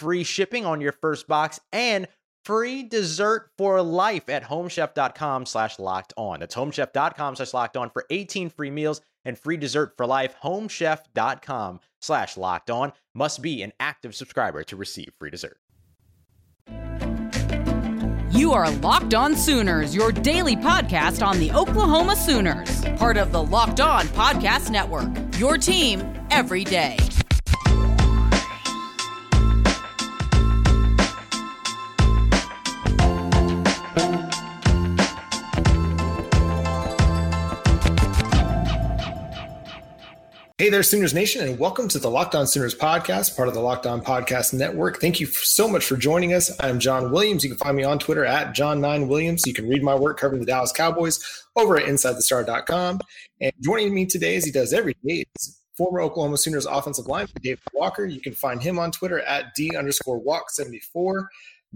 free shipping on your first box, and free dessert for life at homechef.com slash locked on. That's homechef.com slash locked on for 18 free meals and free dessert for life. Homechef.com slash locked on must be an active subscriber to receive free dessert. You are Locked On Sooners, your daily podcast on the Oklahoma Sooners, part of the Locked On Podcast Network. Your team every day. Hey there, Sooners Nation, and welcome to the Locked On Sooners podcast, part of the Locked On Podcast Network. Thank you so much for joining us. I'm John Williams. You can find me on Twitter at John9Williams. You can read my work covering the Dallas Cowboys over at InsideTheStar.com. And joining me today, as he does every day, is former Oklahoma Sooners offensive lineman David Walker. You can find him on Twitter at D underscore walk74.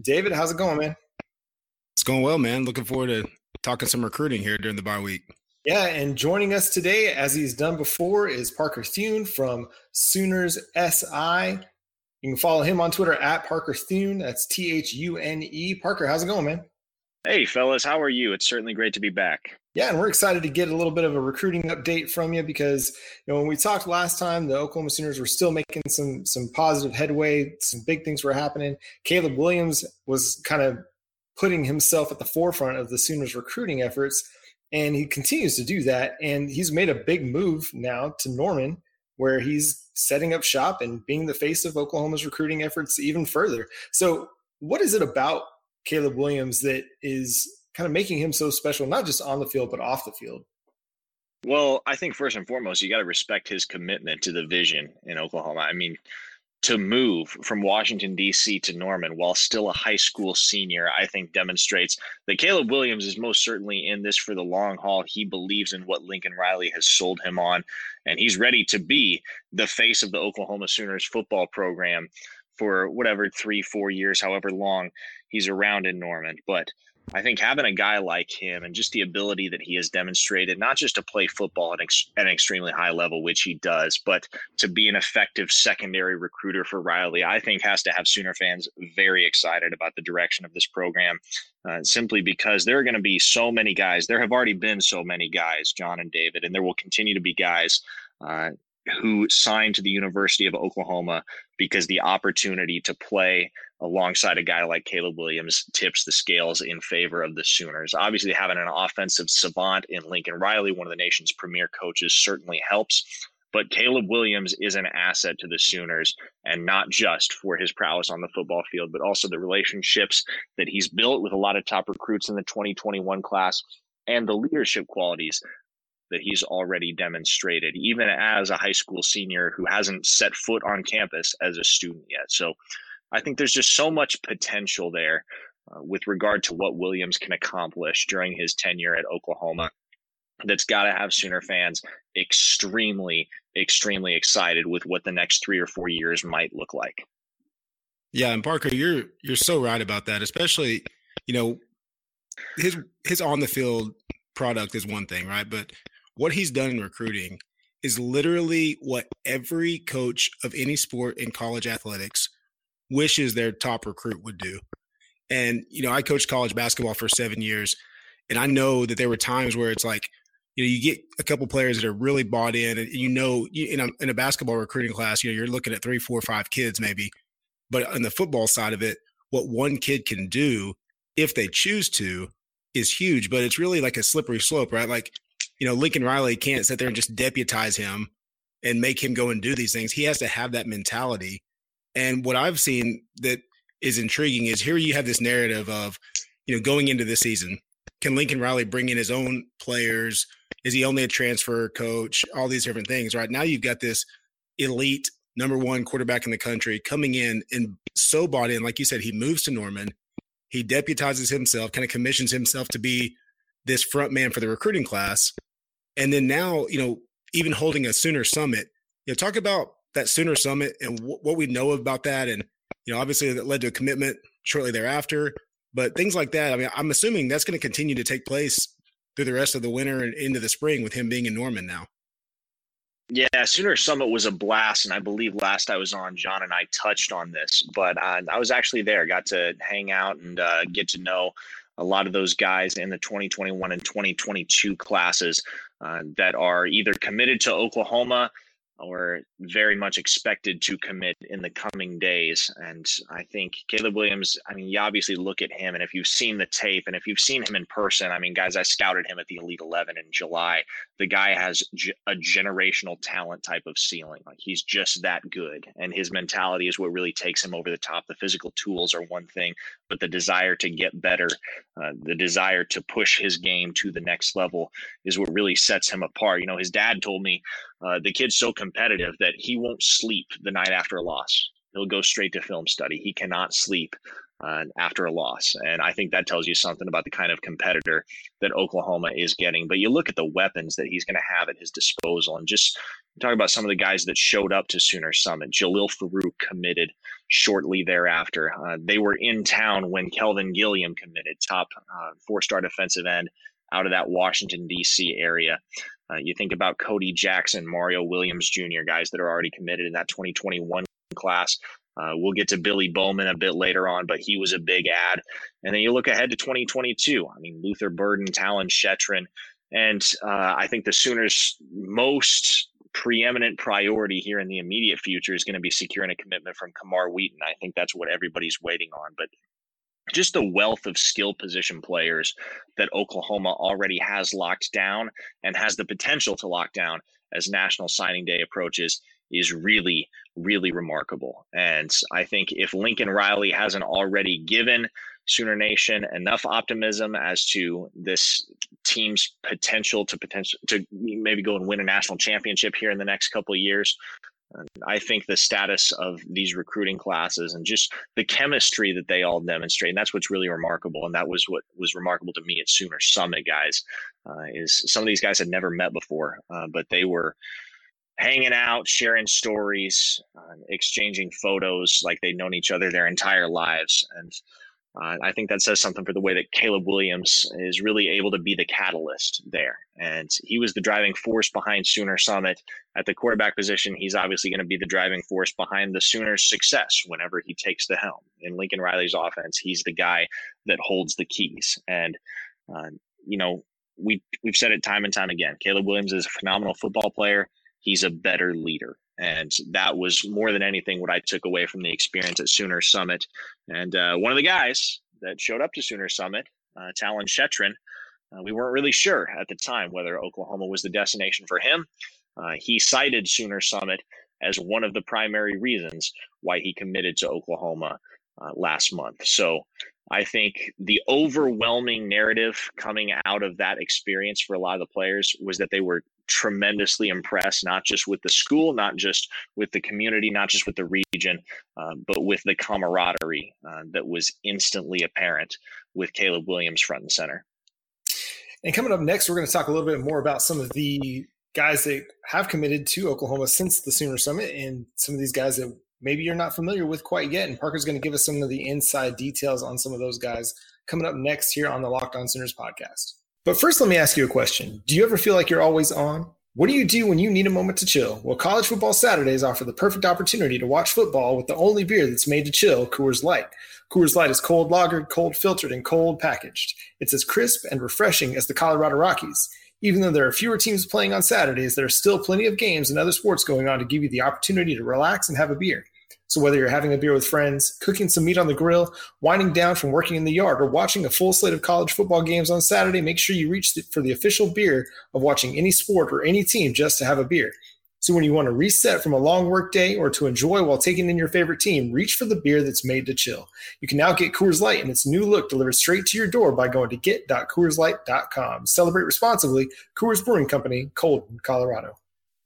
David, how's it going, man? It's going well, man. Looking forward to talking some recruiting here during the bye week. Yeah, and joining us today, as he's done before, is Parker Thune from Sooners SI. You can follow him on Twitter at Parker Thune. That's T H U N E. Parker, how's it going, man? Hey, fellas, how are you? It's certainly great to be back. Yeah, and we're excited to get a little bit of a recruiting update from you because you know when we talked last time, the Oklahoma Sooners were still making some some positive headway. Some big things were happening. Caleb Williams was kind of putting himself at the forefront of the Sooners recruiting efforts and he continues to do that. And he's made a big move now to Norman, where he's setting up shop and being the face of Oklahoma's recruiting efforts even further. So, what is it about Caleb Williams that is kind of making him so special, not just on the field, but off the field? Well, I think first and foremost, you got to respect his commitment to the vision in Oklahoma. I mean, to move from Washington, D.C. to Norman while still a high school senior, I think demonstrates that Caleb Williams is most certainly in this for the long haul. He believes in what Lincoln Riley has sold him on, and he's ready to be the face of the Oklahoma Sooners football program for whatever three, four years, however long he's around in Norman. But I think having a guy like him and just the ability that he has demonstrated, not just to play football at, ex- at, an extremely high level, which he does, but to be an effective secondary recruiter for Riley, I think has to have Sooner fans very excited about the direction of this program. Uh, simply because there are going to be so many guys. There have already been so many guys, John and David, and there will continue to be guys uh, who signed to the University of Oklahoma because the opportunity to play alongside a guy like Caleb Williams tips the scales in favor of the Sooners. Obviously, having an offensive savant in Lincoln Riley, one of the nation's premier coaches, certainly helps. But Caleb Williams is an asset to the Sooners, and not just for his prowess on the football field, but also the relationships that he's built with a lot of top recruits in the 2021 class and the leadership qualities that he's already demonstrated, even as a high school senior who hasn't set foot on campus as a student yet. So I think there's just so much potential there uh, with regard to what Williams can accomplish during his tenure at Oklahoma. That's got to have Sooner fans extremely, extremely excited with what the next three or four years might look like. Yeah, and Parker, you're you're so right about that. Especially, you know, his his on the field product is one thing, right? But what he's done in recruiting is literally what every coach of any sport in college athletics wishes their top recruit would do. And, you know, I coached college basketball for seven years, and I know that there were times where it's like, you know, you get a couple players that are really bought in, and you know, in a, in a basketball recruiting class, you know, you're looking at three, four, five kids maybe. But on the football side of it, what one kid can do if they choose to is huge, but it's really like a slippery slope, right? Like you know, Lincoln Riley can't sit there and just deputize him and make him go and do these things. He has to have that mentality. And what I've seen that is intriguing is here you have this narrative of, you know, going into this season, can Lincoln Riley bring in his own players? Is he only a transfer coach? All these different things, right? Now you've got this elite number one quarterback in the country coming in and so bought in. Like you said, he moves to Norman. He deputizes himself, kind of commissions himself to be this front man for the recruiting class. And then now, you know, even holding a Sooner Summit, you know, talk about that Sooner Summit and w- what we know about that. And, you know, obviously that led to a commitment shortly thereafter. But things like that, I mean, I'm assuming that's going to continue to take place through the rest of the winter and into the spring with him being in Norman now. Yeah, Sooner Summit was a blast, and I believe last I was on, John and I touched on this, but I was actually there, got to hang out and uh, get to know a lot of those guys in the 2021 and 2022 classes uh, that are either committed to Oklahoma or very much expected to commit in the coming days. And I think Caleb Williams, I mean, you obviously look at him, and if you've seen the tape and if you've seen him in person, I mean, guys, I scouted him at the Elite 11 in July. The guy has a generational talent type of ceiling. Like he's just that good. And his mentality is what really takes him over the top. The physical tools are one thing, but the desire to get better, uh, the desire to push his game to the next level is what really sets him apart. You know, his dad told me uh, the kid's so competitive that he won't sleep the night after a loss. He'll go straight to film study. He cannot sleep uh, after a loss. And I think that tells you something about the kind of competitor that Oklahoma is getting. But you look at the weapons that he's going to have at his disposal and just talk about some of the guys that showed up to Sooner Summit. Jalil Farooq committed shortly thereafter. Uh, they were in town when Kelvin Gilliam committed, top uh, four star defensive end out of that Washington, D.C. area. Uh, you think about Cody Jackson, Mario Williams Jr., guys that are already committed in that 2021 class. Uh, we'll get to Billy Bowman a bit later on, but he was a big ad. And then you look ahead to 2022. I mean, Luther Burden, Talyn Shettron. And uh, I think the Sooners' most preeminent priority here in the immediate future is going to be securing a commitment from Kamar Wheaton. I think that's what everybody's waiting on. But just the wealth of skill position players that Oklahoma already has locked down and has the potential to lock down as National Signing Day approaches is really, really remarkable. And I think if Lincoln Riley hasn't already given Sooner Nation enough optimism as to this team's potential to potential to maybe go and win a national championship here in the next couple of years, I think the status of these recruiting classes and just the chemistry that they all demonstrate, and that's what's really remarkable. And that was what was remarkable to me at Sooner Summit, guys, uh, is some of these guys had never met before, uh, but they were hanging out, sharing stories, uh, exchanging photos like they'd known each other their entire lives. And uh, I think that says something for the way that Caleb Williams is really able to be the catalyst there. And he was the driving force behind Sooner Summit at the quarterback position. He's obviously going to be the driving force behind the Sooners' success whenever he takes the helm. In Lincoln Riley's offense, he's the guy that holds the keys. And, uh, you know, we, we've said it time and time again Caleb Williams is a phenomenal football player, he's a better leader. And that was more than anything what I took away from the experience at Sooner Summit. And uh, one of the guys that showed up to Sooner Summit, uh, Talyn Shettron, uh, we weren't really sure at the time whether Oklahoma was the destination for him. Uh, he cited Sooner Summit as one of the primary reasons why he committed to Oklahoma uh, last month. So I think the overwhelming narrative coming out of that experience for a lot of the players was that they were tremendously impressed, not just with the school, not just with the community, not just with the region, uh, but with the camaraderie uh, that was instantly apparent with Caleb Williams front and center. And coming up next, we're going to talk a little bit more about some of the guys that have committed to Oklahoma since the Sooner Summit and some of these guys that maybe you're not familiar with quite yet. And Parker's going to give us some of the inside details on some of those guys coming up next here on the Locked On Sooners podcast. But first, let me ask you a question. Do you ever feel like you're always on? What do you do when you need a moment to chill? Well, College Football Saturdays offer the perfect opportunity to watch football with the only beer that's made to chill, Coors Light. Coors Light is cold lagered, cold filtered, and cold packaged. It's as crisp and refreshing as the Colorado Rockies. Even though there are fewer teams playing on Saturdays, there are still plenty of games and other sports going on to give you the opportunity to relax and have a beer. So, whether you're having a beer with friends, cooking some meat on the grill, winding down from working in the yard, or watching a full slate of college football games on Saturday, make sure you reach for the official beer of watching any sport or any team just to have a beer. So when you want to reset from a long work day or to enjoy while taking in your favorite team, reach for the beer that's made to chill. You can now get Coors Light in its new look delivered straight to your door by going to get.coorslight.com. Celebrate responsibly. Coors Brewing Company, Colton, Colorado.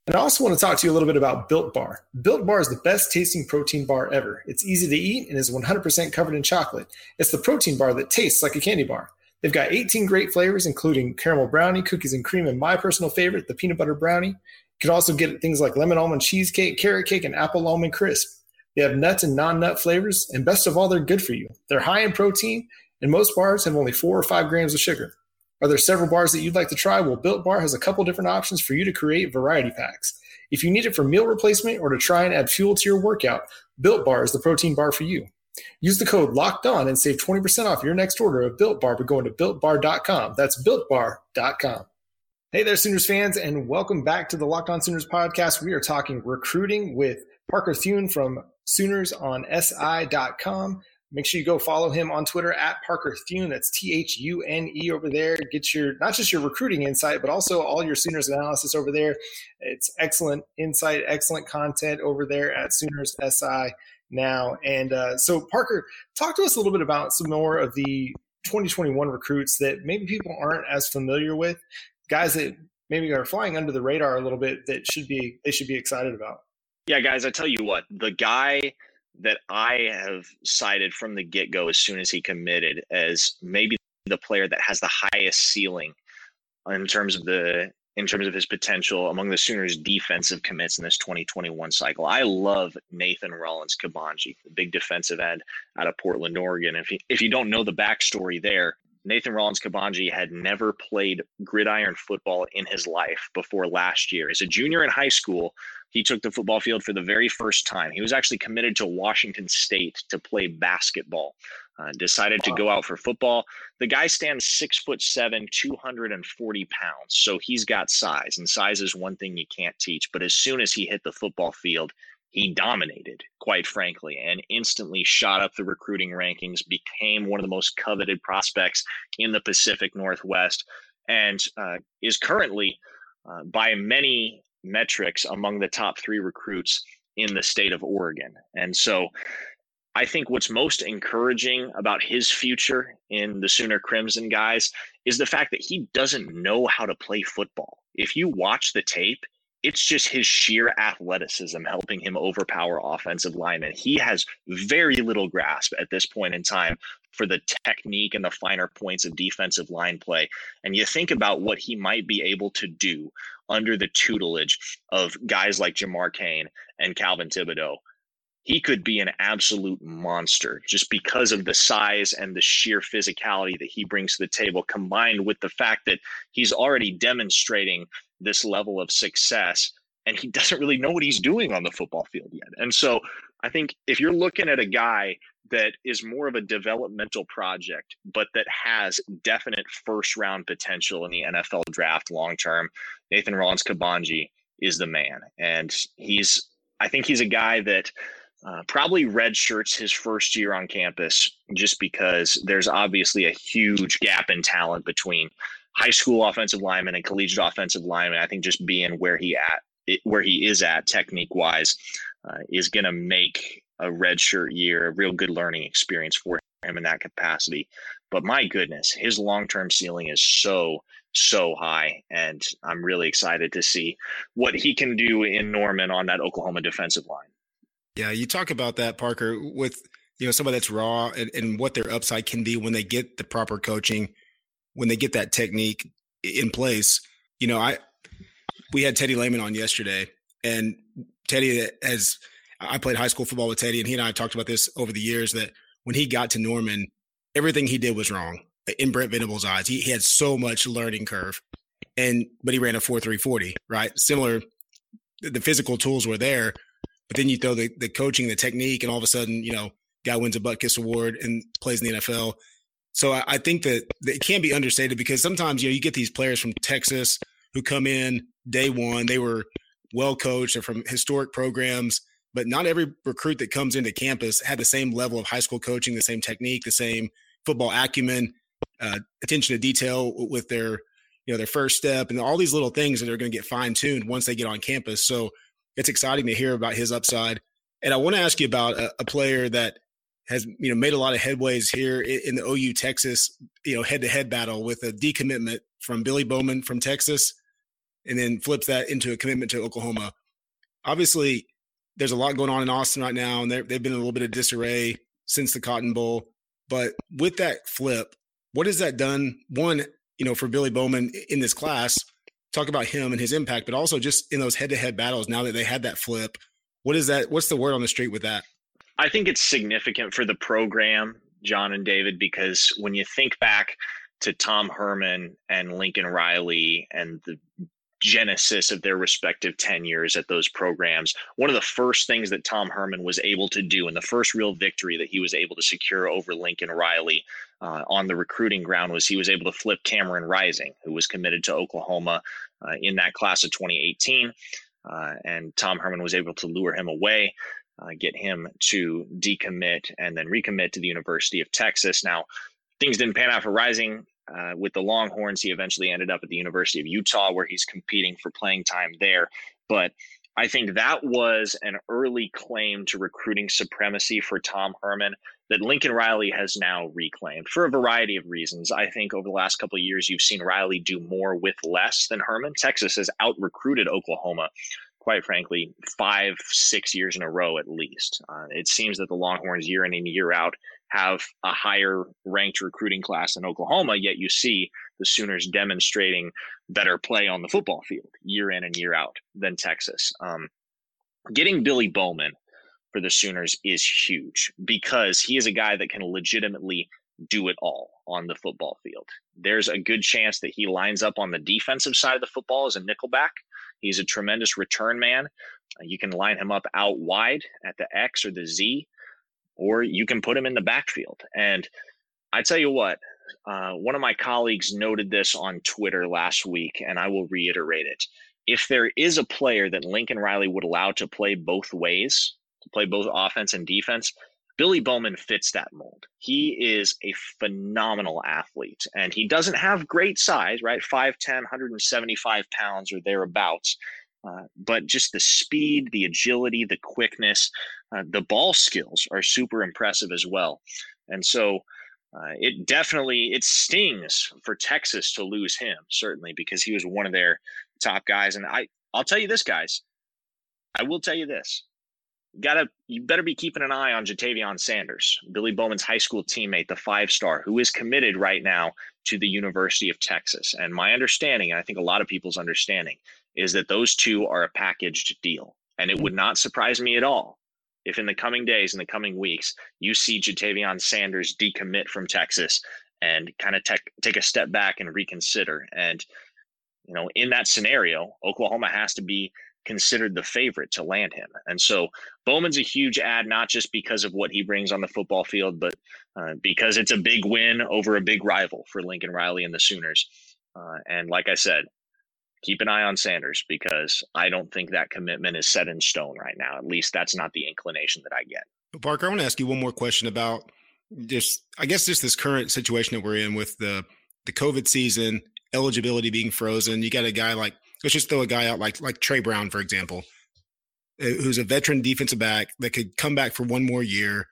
And I also want to talk to you a little bit about Built Bar. Built Bar is the best tasting protein bar ever. It's easy to eat and is 100% covered in chocolate. It's the protein bar that tastes like a candy bar. They've got 18 great flavors, including caramel brownie, cookies and cream, and my personal favorite, the peanut butter brownie. You can also get things like lemon almond cheesecake, carrot cake, and apple almond crisp. They have nuts and non nut flavors, and best of all, they're good for you. They're high in protein, and most bars have only four or five grams of sugar. Are there several bars that you'd like to try? Well, Built Bar has a couple different options for you to create variety packs. If you need it for meal replacement or to try and add fuel to your workout, Built Bar is the protein bar for you. Use the code LOCKED ON and save 20% off your next order of Built Bar by going to BuiltBar.com. That's BuiltBar.com. Hey there, Sooners fans, and welcome back to the Locked On Sooners podcast. We are talking recruiting with Parker Thune from SoonersOnSI.com. Make sure you go follow him on Twitter at Parker Thune. That's T H U N E over there. Get your not just your recruiting insight, but also all your Sooners analysis over there. It's excellent insight, excellent content over there at Sooners SI now. And uh, so, Parker, talk to us a little bit about some more of the 2021 recruits that maybe people aren't as familiar with guys that maybe are flying under the radar a little bit that should be they should be excited about. Yeah, guys, I tell you what, the guy that I have cited from the get go as soon as he committed as maybe the player that has the highest ceiling in terms of the in terms of his potential among the Sooners defensive commits in this 2021 cycle. I love Nathan Rollins Kabanji, the big defensive end out of Portland, Oregon. If you, if you don't know the backstory there, Nathan Rollins Kabanji had never played gridiron football in his life before last year. As a junior in high school, he took the football field for the very first time. He was actually committed to Washington State to play basketball. Uh, decided to go out for football. The guy stands six foot seven, 240 pounds. So he's got size, and size is one thing you can't teach. But as soon as he hit the football field, he dominated, quite frankly, and instantly shot up the recruiting rankings, became one of the most coveted prospects in the Pacific Northwest, and uh, is currently, uh, by many metrics, among the top three recruits in the state of Oregon. And so I think what's most encouraging about his future in the Sooner Crimson guys is the fact that he doesn't know how to play football. If you watch the tape, it's just his sheer athleticism helping him overpower offensive linemen. He has very little grasp at this point in time for the technique and the finer points of defensive line play. And you think about what he might be able to do under the tutelage of guys like Jamar Cain and Calvin Thibodeaux, He could be an absolute monster just because of the size and the sheer physicality that he brings to the table, combined with the fact that he's already demonstrating this level of success and he doesn't really know what he's doing on the football field yet. And so I think if you're looking at a guy that is more of a developmental project, but that has definite first round potential in the NFL draft long term, Nathan Rollins Kabanji is the man. And he's, I think he's a guy that uh, probably redshirts his first year on campus just because there's obviously a huge gap in talent between high school offensive lineman and collegiate offensive lineman. I think just being where he at where he is at technique wise uh, is going to make a redshirt year a real good learning experience for him in that capacity. But my goodness, his long term ceiling is so so high, and I'm really excited to see what he can do in Norman on that Oklahoma defensive line. Yeah, you talk about that, Parker, with you know somebody that's raw and, and what their upside can be when they get the proper coaching when they get that technique in place. You know, I we had Teddy Lehman on yesterday, and Teddy has I played high school football with Teddy, and he and I talked about this over the years that when he got to Norman, everything he did was wrong in Brent Venables' eyes. He, he had so much learning curve, and but he ran a four three forty, right? Similar, the physical tools were there, but then you throw the the coaching, the technique, and all of a sudden, you know, guy wins a Butkus award and plays in the NFL. So I, I think that, that it can't be understated because sometimes you know you get these players from Texas who come in day one, they were well coached, they're from historic programs, but not every recruit that comes into campus had the same level of high school coaching, the same technique, the same football acumen, uh, attention to detail with their you know their first step and all these little things that are going to get fine tuned once they get on campus. So it's exciting to hear about his upside. And I want to ask you about a, a player that has you know made a lot of headways here in the OU Texas you know head to head battle with a decommitment from Billy Bowman from Texas, and then flips that into a commitment to Oklahoma. Obviously, there's a lot going on in Austin right now, and they've been in a little bit of disarray since the Cotton Bowl. But with that flip, what has that done? One, you know, for Billy Bowman in this class, talk about him and his impact, but also just in those head to head battles. Now that they had that flip, what is that? What's the word on the street with that? I think it's significant for the program, John and David, because when you think back to Tom Herman and Lincoln Riley and the genesis of their respective tenures at those programs. One of the first things that Tom Herman was able to do, and the first real victory that he was able to secure over Lincoln Riley uh, on the recruiting ground, was he was able to flip Cameron Rising, who was committed to Oklahoma uh, in that class of 2018. Uh, and Tom Herman was able to lure him away. Uh, get him to decommit and then recommit to the University of Texas. Now, things didn't pan out for Rising uh, with the Longhorns. He eventually ended up at the University of Utah, where he's competing for playing time there. But I think that was an early claim to recruiting supremacy for Tom Herman that Lincoln Riley has now reclaimed for a variety of reasons. I think over the last couple of years, you've seen Riley do more with less than Herman. Texas has out recruited Oklahoma quite frankly, five, six years in a row at least. Uh, it seems that the Longhorns, year in and year out, have a higher ranked recruiting class in Oklahoma, yet you see the Sooners demonstrating better play on the football field year in and year out than Texas. Um, getting Billy Bowman for the Sooners is huge because he is a guy that can legitimately do it all on the football field. There's a good chance that he lines up on the defensive side of the football as a nickelback. He's a tremendous return man. You can line him up out wide at the X or the Z or you can put him in the backfield. And I tell you what, uh, one of my colleagues noted this on Twitter last week, and I will reiterate it. If there is a player that Lincoln Riley would allow to play both ways, to play both offense and defense, Billy Bowman fits that mold. He is a phenomenal athlete, and he doesn't have great size, right? 5'10, 175 pounds or thereabouts. Uh, but just the speed, the agility, the quickness, uh, the ball skills are super impressive as well. And so uh, it definitely it stings for Texas to lose him certainly because he was one of their top guys. And I I'll tell you this, guys. I will tell you this. You gotta you better be keeping an eye on Ja'Tavion Sanders, Billy Bowman's high school teammate, the five star, who is committed right now to the University of Texas. And my understanding, and I think a lot of people's understanding, is that those two are a packaged deal. And it would not surprise me at all if in the coming days, in the coming weeks, you see Ja'Tavion Sanders decommit from Texas and kind of take take a step back and reconsider. And you know, in that scenario, Oklahoma has to be considered the favorite to land him. And so Bowman's a huge ad, not just because of what he brings on the football field, but uh, because it's a big win over a big rival for Lincoln Riley and the Sooners. Uh, and like I said, keep an eye on Sanders because I don't think that commitment is set in stone right now. At least that's not the inclination that I get. Parker, I want to ask you one more question about just, I guess, just this current situation that we're in with the the COVID season, eligibility being frozen. You got a guy like let's just throw a guy out like like Tre Brown, for example, uh, who's a veteran defensive back that could come back for one more year.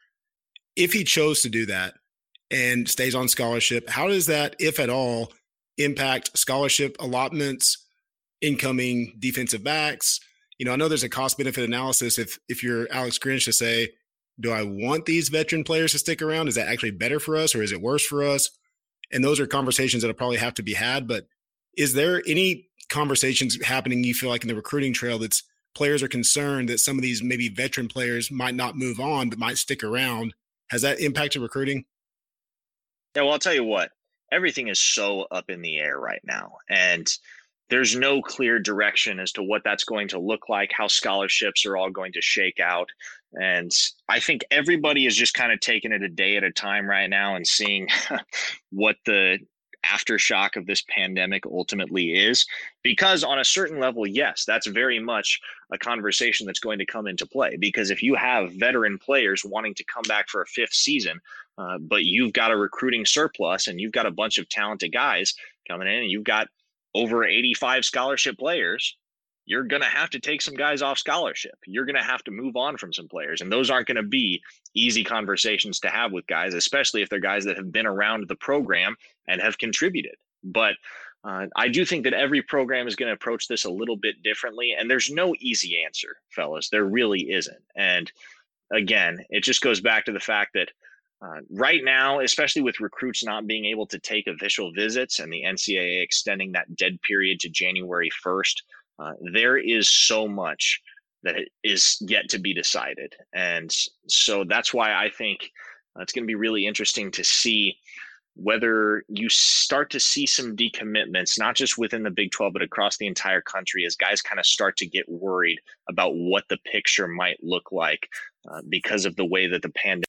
If he chose to do that and stays on scholarship, how does that, if at all, impact scholarship allotments incoming defensive backs. You know, I know there's a cost benefit analysis. If if you're Alex Grinch to say, do I want these veteran players to stick around? Is that actually better for us or is it worse for us? And those are conversations that'll probably have to be had. But is there any conversations happening you feel like in the recruiting trail that's players are concerned that some of these maybe veteran players might not move on but might stick around? Has that impacted recruiting? Yeah, well, I'll tell you what, everything is so up in the air right now. And there's no clear direction as to what that's going to look like, how scholarships are all going to shake out. And I think everybody is just kind of taking it a day at a time right now and seeing what the aftershock of this pandemic ultimately is. Because on a certain level, yes, that's very much a conversation that's going to come into play. Because if you have veteran players wanting to come back for a fifth season, uh, but you've got a recruiting surplus and you've got a bunch of talented guys coming in and you've got over 85 scholarship players, you're going to have to take some guys off scholarship. You're going to have to move on from some players. And those aren't going to be easy conversations to have with guys, especially if they're guys that have been around the program and have contributed. But uh, I do think that every program is going to approach this a little bit differently. And there's no easy answer, fellas. There really isn't. And again, it just goes back to the fact that uh, right now, especially with recruits not being able to take official visits and the NCAA extending that dead period to January 1st, uh, there is so much that is yet to be decided. And so that's why I think uh, it's going to be really interesting to see whether you start to see some decommitments, not just within the Big 12, but across the entire country as guys kind of start to get worried about what the picture might look like uh, because of the way that the pandemic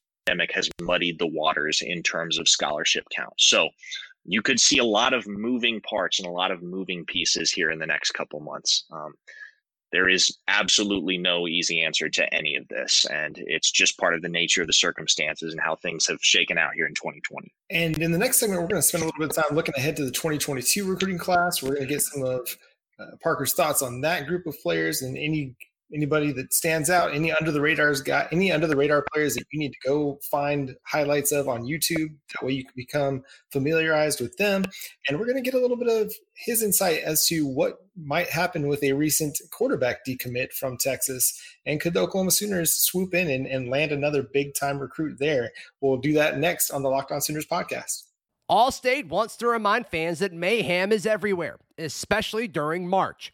has muddied the waters in terms of scholarship count. So you could see a lot of moving parts and a lot of moving pieces here in the next couple months. Um, there is absolutely no easy answer to any of this, and it's just part of the nature of the circumstances and how things have shaken out here in 2020. And in the next segment, we're going to spend a little bit of time looking ahead to the 2022 recruiting class. We're going to get some of uh, Parker's thoughts on that group of players and any anybody that stands out, any under the radars got any under the radar players that you need to go find highlights of on YouTube. That way you can become familiarized with them. And we're going to get a little bit of his insight as to what might happen with a recent quarterback decommit from Texas. And could the Oklahoma Sooners swoop in and, and land another big time recruit there? We'll do that next on the Locked On Sooners podcast. Allstate wants to remind fans that mayhem is everywhere, especially during March.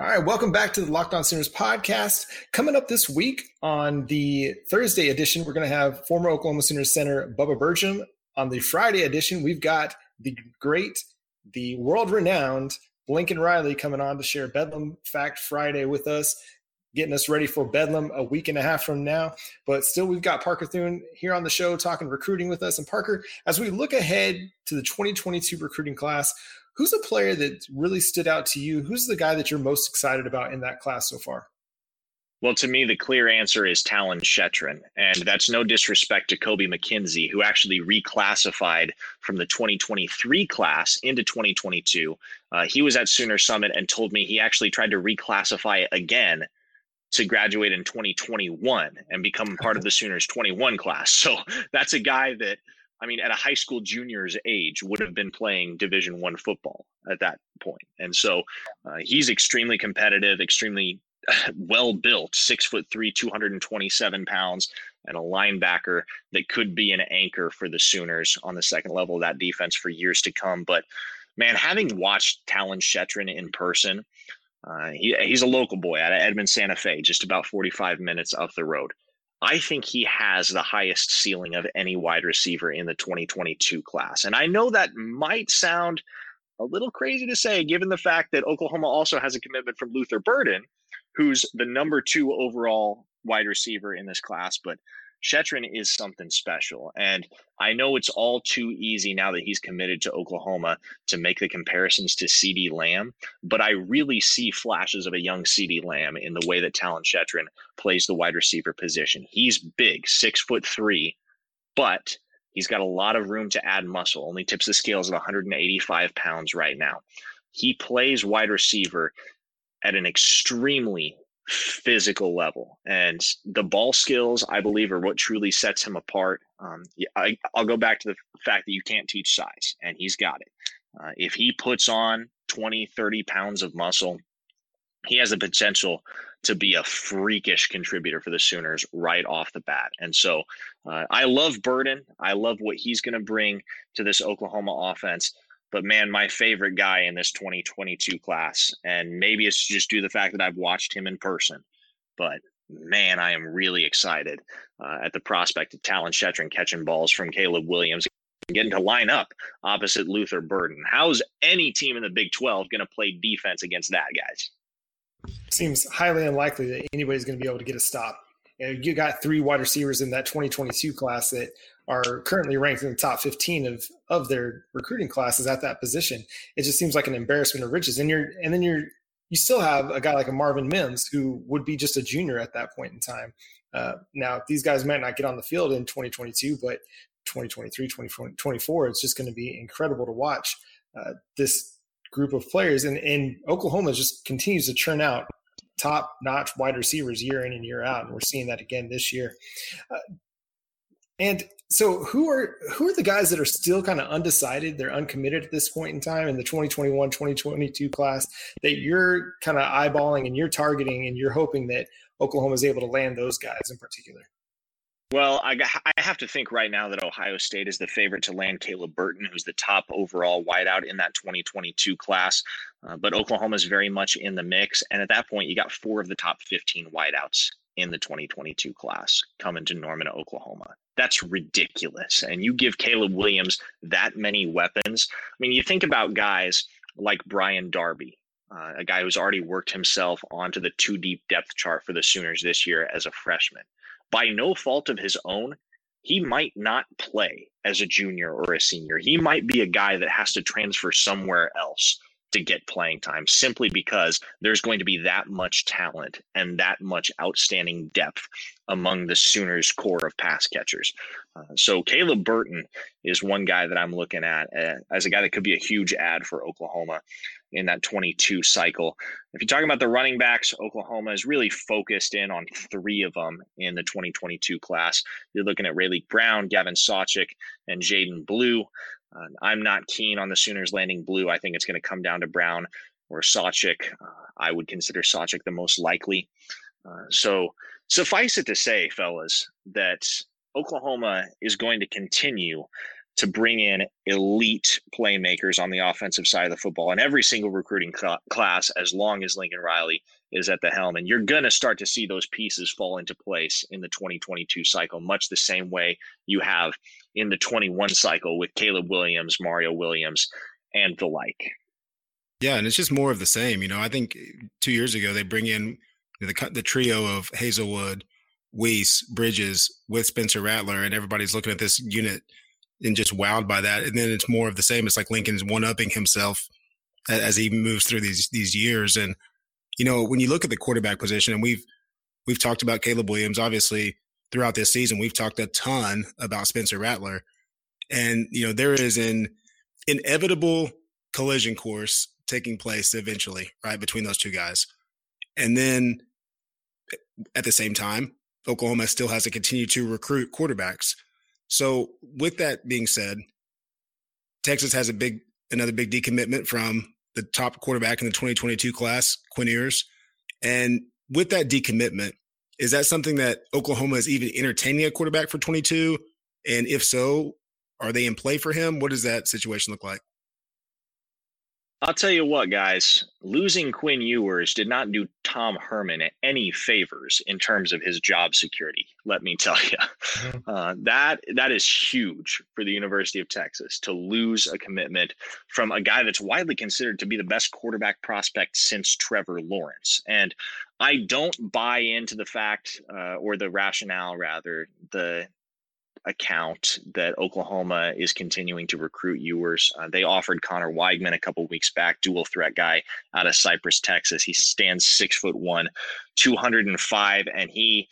All right, welcome back to the Locked On Sooners podcast. Coming up this week on the Thursday edition, we're going to have former Oklahoma Sooners center Bubba Bertram. On the Friday edition, we've got the great, the world renowned Lincoln Riley coming on to share Bedlam Fact Friday with us, getting us ready for Bedlam a week and a half from now. But still, we've got Parker Thune here on the show talking recruiting with us. And Parker, as we look ahead to the 2022 recruiting class, Who's a player that really stood out to you? Who's the guy that you're most excited about in that class so far? Well, to me, the clear answer is Talyn Shettron. And that's no disrespect to Kobie McKinzie, who actually reclassified from the 2023 class into 2022. Uh, he was at Sooner Summit and told me he actually tried to reclassify again to graduate in 2021 and become part of the Sooners 21 class. So that's a guy that I mean, at a high school junior's age, would have been playing Division One football at that point, and so uh, he's extremely competitive, extremely well built, six foot three, two hundred and twenty seven pounds, and a linebacker that could be an anchor for the Sooners on the second level of that defense for years to come. But man, having watched Talyn Shettron in person, uh, he, he's a local boy out of Edmond, Santa Fe, just about forty five minutes up the road. I think he has the highest ceiling of any wide receiver in the 2022 class. And I know that might sound a little crazy to say, given the fact that Oklahoma also has a commitment from Luther Burden, who's the number two overall wide receiver in this class. But Shettron is something special. And I know it's all too easy now that he's committed to Oklahoma to make the comparisons to CeeDee Lamb, but I really see flashes of a young CeeDee Lamb in the way that Talyn Shettron plays the wide receiver position. He's big, six foot three, but he's got a lot of room to add muscle, only tips the scales at 185 pounds right now. He plays wide receiver at an extremely physical level. And the ball skills, I believe, are what truly sets him apart. Um, I, will go back to the fact that you can't teach size, and he's got it. Uh, if he puts on 20, 30 pounds of muscle, he has the potential to be a freakish contributor for the Sooners right off the bat. And so uh, I love Burden. I love what he's going to bring to this Oklahoma offense. But man, my favorite guy in this 2022 class, and maybe it's just due to the fact that I've watched him in person, but man, I am really excited uh, at the prospect of Talyn Shettron catching balls from Caleb Williams getting to line up opposite Luther Burden. How's any team in the Big 12 going to play defense against that, guys? Seems highly unlikely that anybody's going to be able to get a stop. You, you got three wide receivers in that 2022 class that are currently ranked in the top 15 of of their recruiting classes at that position. It just seems like an embarrassment of riches. And you're and then you're you still have a guy like a Marvin Mims who would be just a junior at that point in time. Uh, now these guys might not get on the field in 2022, but 2023, 2024, it's just going to be incredible to watch uh, this group of players. And, and Oklahoma just continues to churn out top notch wide receivers year in and year out. And we're seeing that again this year. Uh, and so who are who are the guys that are still kind of undecided they're uncommitted at this point in time in the 2021 2022 class that you're kind of eyeballing and you're targeting and you're hoping that oklahoma is able to land those guys in particular well, I, I have to think right now that Ohio State is the favorite to land Caleb Burton, who's the top overall wideout in that 2022 class. Uh, but Oklahoma is very much in the mix. And at that point, you got four of the top 15 wideouts in the 2022 class coming to Norman, Oklahoma. That's ridiculous. And you give Caleb Williams that many weapons. I mean, you think about guys like Brian Darby, uh, a guy who's already worked himself onto the two deep depth chart for the Sooners this year as a freshman. By no fault of his own, he might not play as a junior or a senior. He might be a guy that has to transfer somewhere else to get playing time simply because there's going to be that much talent and that much outstanding depth among the Sooners' core of pass catchers. Uh, so Caleb Burton is one guy that I'm looking at uh, as a guy that could be a huge ad for Oklahoma in that 22 cycle. If you're talking about the running backs, Oklahoma is really focused in on three of them in the 2022 class. You're looking at Raleek Brown, Gavin Sawchuk, and Jaydon Blue. Uh, I'm not keen on the Sooners landing blue. I think it's going to come down to Brown or Sawchuk. Uh, I would consider Sawchuk the most likely. Uh, so suffice it to say, fellas, that Oklahoma is going to continue to bring in elite playmakers on the offensive side of the football in every single recruiting cl- class as long as Lincoln Riley is at the helm. And you're going to start to see those pieces fall into place in the 2022 cycle, much the same way you have in the 21 cycle with Caleb Williams, Mario Williams, and the like. Yeah, and it's just more of the same. You know, I think two years ago they bring in the the trio of Haselwood, Wease, Bridges with Spencer Rattler, and everybody's looking at this unit and just wowed by that. And then it's more of the same. It's like Lincoln's one upping himself as he moves through these these years. And you know, when you look at the quarterback position, and we've we've talked about Caleb Williams, obviously throughout this season. We've talked a ton about Spencer Rattler. And, you know, there is an inevitable collision course taking place eventually, right, between those two guys. And then at the same time, Oklahoma still has to continue to recruit quarterbacks. So, with that being said, Texas has a big, another big decommitment from the top quarterback in the 2022 class, Quinn Ewers. And with that decommitment, is that something that Oklahoma is even entertaining a quarterback for 22? And if so, are they in play for him? What does that situation look like? I'll tell you what, guys, losing Quinn Ewers did not do Tom Herman any favors in terms of his job security. Let me tell you, mm-hmm. uh, that that is huge for the University of Texas to lose a commitment from a guy that's widely considered to be the best quarterback prospect since Trevor Lawrence. And I don't buy into the fact uh, or the rationale, rather, the account that Oklahoma is continuing to recruit Ewers. Uh, they offered Conner Weigman a couple weeks back, dual threat guy out of Cypress, Texas. He stands six foot one, 205, and he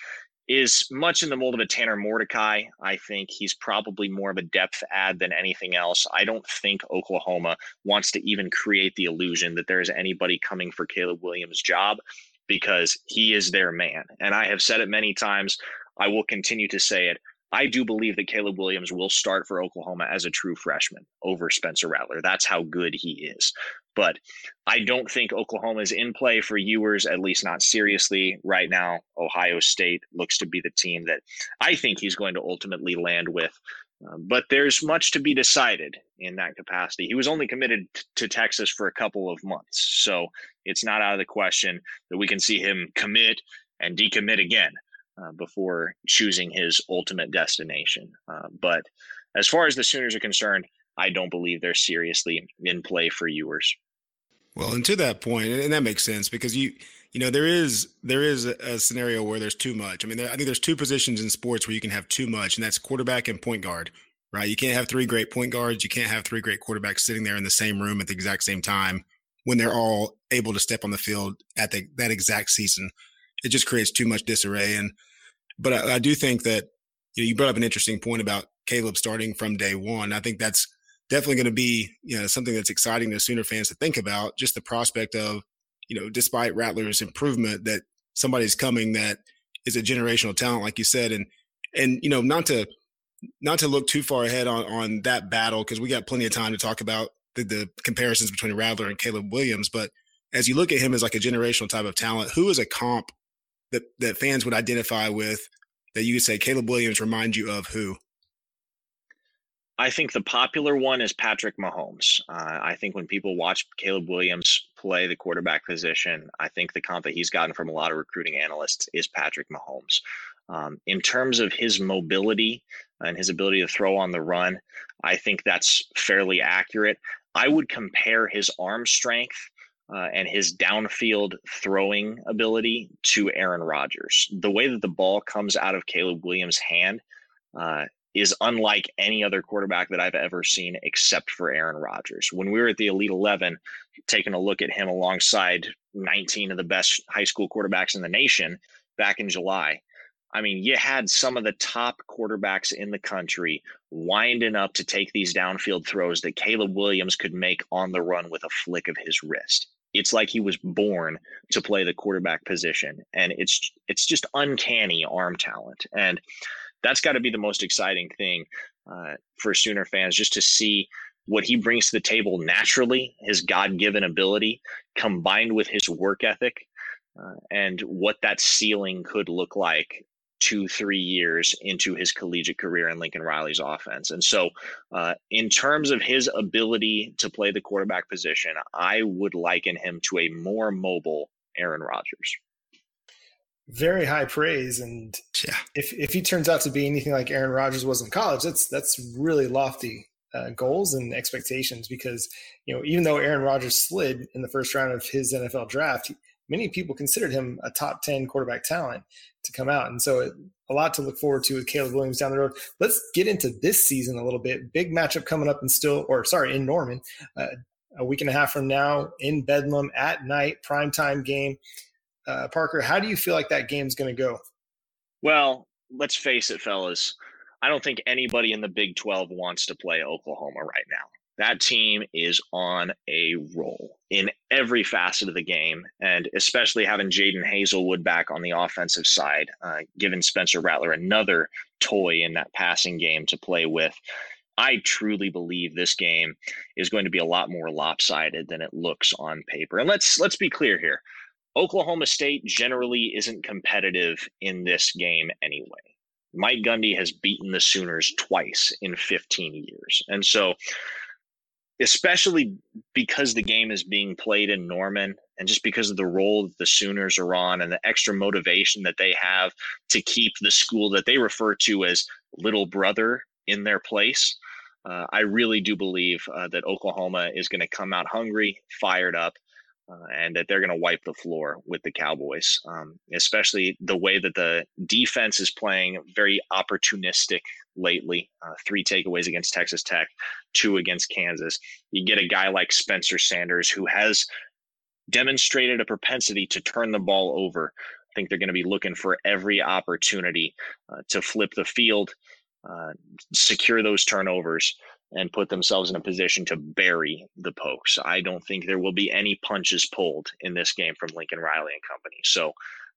is much in the mold of a Tanner Mordecai. I think he's probably more of a depth ad than anything else. I don't think Oklahoma wants to even create the illusion that there is anybody coming for Caleb Williams' job because he is their man. And I have said it many times. I will continue to say it. I do believe that Caleb Williams will start for Oklahoma as a true freshman over Spencer Rattler. That's how good he is. But I don't think Oklahoma is in play for Ewers, at least not seriously right now. Ohio State looks to be the team that I think he's going to ultimately land with. Uh, but there's much to be decided in that capacity. He was only committed t- to Texas for a couple of months, so it's not out of the question that we can see him commit and decommit again uh, before choosing his ultimate destination. Uh, but as far as the Sooners are concerned, I don't believe they're seriously in play for Ewers. Well, and to that point, and that makes sense because you you know there is there is a, scenario where there's too much. I mean, there, I think there's two positions in sports where you can have too much, and that's quarterback and point guard. Right? You can't have three great point guards. You can't have three great quarterbacks sitting there in the same room at the exact same time when they're all able to step on the field at the, that exact season. It just creates too much disarray. And but I, I do think that you, know, you brought up an interesting point about Caleb starting from day one. I think that's definitely going to be you know something that's exciting to Sooner fans to think about. Just the prospect of you know, despite Rattler's improvement, that somebody's coming that is a generational talent, like you said, and and you know, not to not to look too far ahead on on that battle because we got plenty of time to talk about the, the comparisons between Rattler and Caleb Williams. But as you look at him as like a generational type of talent, who is a comp that that fans would identify with that you could say Caleb Williams remind you of who? I think the popular one is Patrick Mahomes. Uh, I think when people watch Caleb Williams play the quarterback position, I think the comp that he's gotten from a lot of recruiting analysts is Patrick Mahomes. Um, in terms of his mobility and his ability to throw on the run, I think that's fairly accurate. I would compare his arm strength uh, and his downfield throwing ability to Aaron Rodgers. The way that the ball comes out of Caleb Williams' hand uh, is unlike any other quarterback that I've ever seen except for Aaron Rodgers. When we were at the Elite 11, taking a look at him alongside 19 of the best high school quarterbacks in the nation back in July, I mean, you had some of the top quarterbacks in the country winding up to take these downfield throws that Caleb Williams could make on the run with a flick of his wrist. It's like he was born to play the quarterback position, and it's it's just uncanny arm talent. And that's got to be the most exciting thing uh, for Sooner fans, just to see what he brings to the table naturally, his God given ability combined with his work ethic, uh, and what that ceiling could look like two, three years into his collegiate career in Lincoln Riley's offense. And so, uh, in terms of his ability to play the quarterback position, I would liken him to a more mobile Aaron Rodgers very high praise. And yeah. if if he turns out to be anything like Aaron Rodgers was in college, that's that's really lofty uh, goals and expectations. Because you know, even though Aaron Rodgers slid in the first round of his NFL draft, many people considered him a top ten quarterback talent to come out, and so it, a lot to look forward to with Caleb Williams down the road. Let's get into this season a little bit. Big matchup coming up in still, or sorry, in Norman. Uh, a week and a half from now in Bedlam at night, primetime game. Uh, Parker, how do you feel like that game's going to go? Well, let's face it, fellas. I don't think anybody in the Big 12 wants to play Oklahoma right now. That team is on a roll in every facet of the game, and especially having Jadon Haselwood back on the offensive side, uh, giving Spencer Rattler another toy in that passing game to play with. I truly believe this game is going to be a lot more lopsided than it looks on paper. And let's let's be clear here. Oklahoma State generally isn't competitive in this game anyway. Mike Gundy has beaten the Sooners twice in 15 years. And so, especially because the game is being played in Norman and just because of the roll the Sooners are on and the extra motivation that they have to keep the school that they refer to as little brother in their place, uh, I really do believe uh, that Oklahoma is going to come out hungry, fired up, uh, and that they're going to wipe the floor with the Cowboys, um, especially the way that the defense is playing very opportunistic lately. Uh, three takeaways against Texas Tech, two against Kansas. You get a guy like Spencer Sanders who has demonstrated a propensity to turn the ball over. I think they're going to be looking for every opportunity uh, to flip the field, uh, secure those turnovers and put themselves in a position to bury the Pokes. I don't think there will be any punches pulled in this game from Lincoln Riley and company. So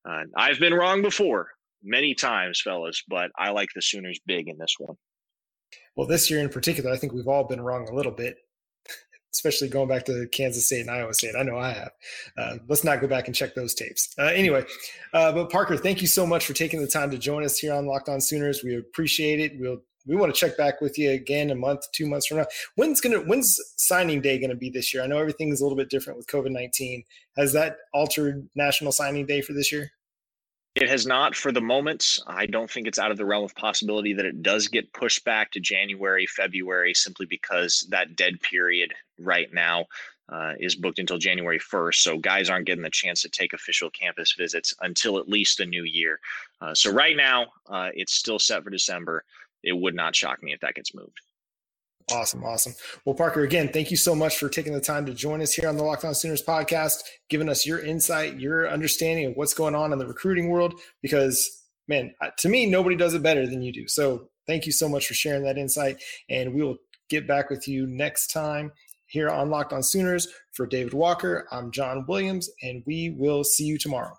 uh, I've been wrong before many times, fellas, but I like the Sooners big in this one. Well, this year in particular, I think we've all been wrong a little bit especially going back to Kansas State and Iowa State. I know I have. Uh, let's not go back and check those tapes. Uh, anyway, uh, but Parker, thank you so much for taking the time to join us here on Locked On Sooners. We appreciate it. We'll we want to check back with you again a month, two months from now. When's gonna when's signing day gonna be this year? I know everything is a little bit different with COVID nineteen. Has that altered National Signing Day for this year? It has not for the moment. I don't think it's out of the realm of possibility that it does get pushed back to January, February, simply because that dead period right now uh, is booked until January 1st. So guys aren't getting the chance to take official campus visits until at least the new year. Uh, so right now, uh, it's still set for December. It would not shock me if that gets moved. Awesome, awesome. Well, Parker, again, thank you so much for taking the time to join us here on the Locked On Sooners podcast, giving us your insight, your understanding of what's going on in the recruiting world. Because, man, to me, nobody does it better than you do. So, thank you so much for sharing that insight, and we will get back with you next time here on Locked On Sooners. For David Walker, I'm John Williams, and we will see you tomorrow.